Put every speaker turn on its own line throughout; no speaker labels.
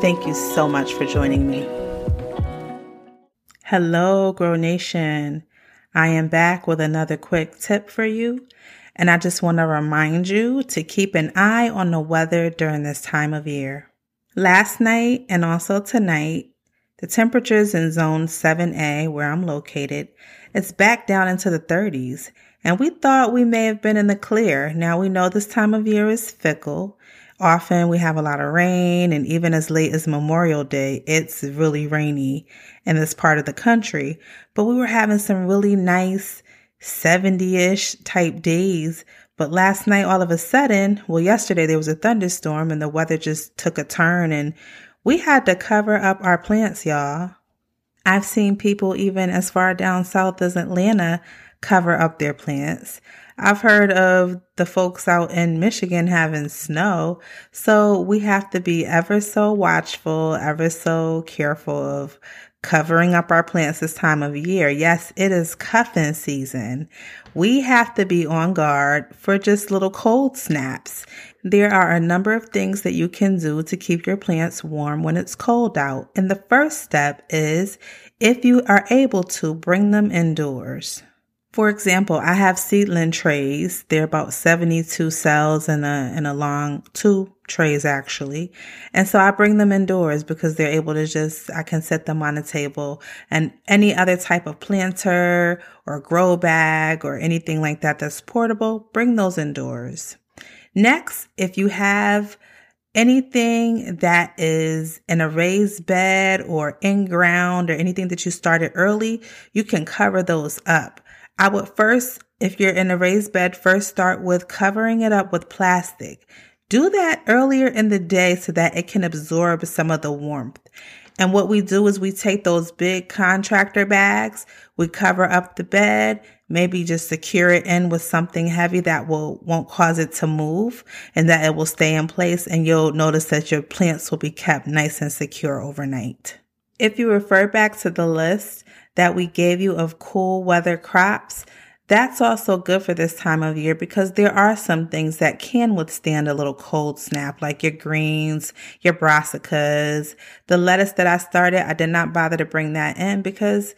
Thank you so much for joining me. Hello, Grow Nation. I am back with another quick tip for you. And I just want to remind you to keep an eye on the weather during this time of year. Last night and also tonight, the temperatures in zone 7A, where I'm located, it's back down into the 30s. And we thought we may have been in the clear. Now we know this time of year is fickle Often we have a lot of rain, and even as late as Memorial Day, it's really rainy in this part of the country. But we were having some really nice 70 ish type days. But last night, all of a sudden, well, yesterday there was a thunderstorm and the weather just took a turn, and we had to cover up our plants, y'all. I've seen people even as far down south as Atlanta cover up their plants. I've heard of the folks out in Michigan having snow. So we have to be ever so watchful, ever so careful of covering up our plants this time of year. Yes, it is cuffing season. We have to be on guard for just little cold snaps. There are a number of things that you can do to keep your plants warm when it's cold out. And the first step is if you are able to bring them indoors. For example, I have seedling trays. They're about 72 cells in a, in a long, two trays actually. And so I bring them indoors because they're able to just, I can set them on a table and any other type of planter or grow bag or anything like that that's portable, bring those indoors. Next, if you have anything that is in a raised bed or in ground or anything that you started early, you can cover those up. I would first, if you're in a raised bed, first start with covering it up with plastic. Do that earlier in the day so that it can absorb some of the warmth. And what we do is we take those big contractor bags, we cover up the bed, maybe just secure it in with something heavy that will won't cause it to move and that it will stay in place and you'll notice that your plants will be kept nice and secure overnight. If you refer back to the list, that we gave you of cool weather crops, that's also good for this time of year because there are some things that can withstand a little cold snap, like your greens, your brassicas. The lettuce that I started, I did not bother to bring that in because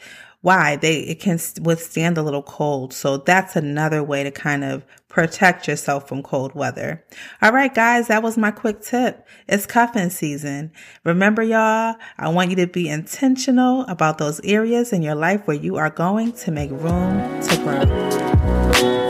why they it can withstand a little cold. So that's another way to kind of protect yourself from cold weather. All right guys that was my quick tip. It's cuffing season. Remember y'all i want you to be intentional about those areas in your life where you are going to make room to grow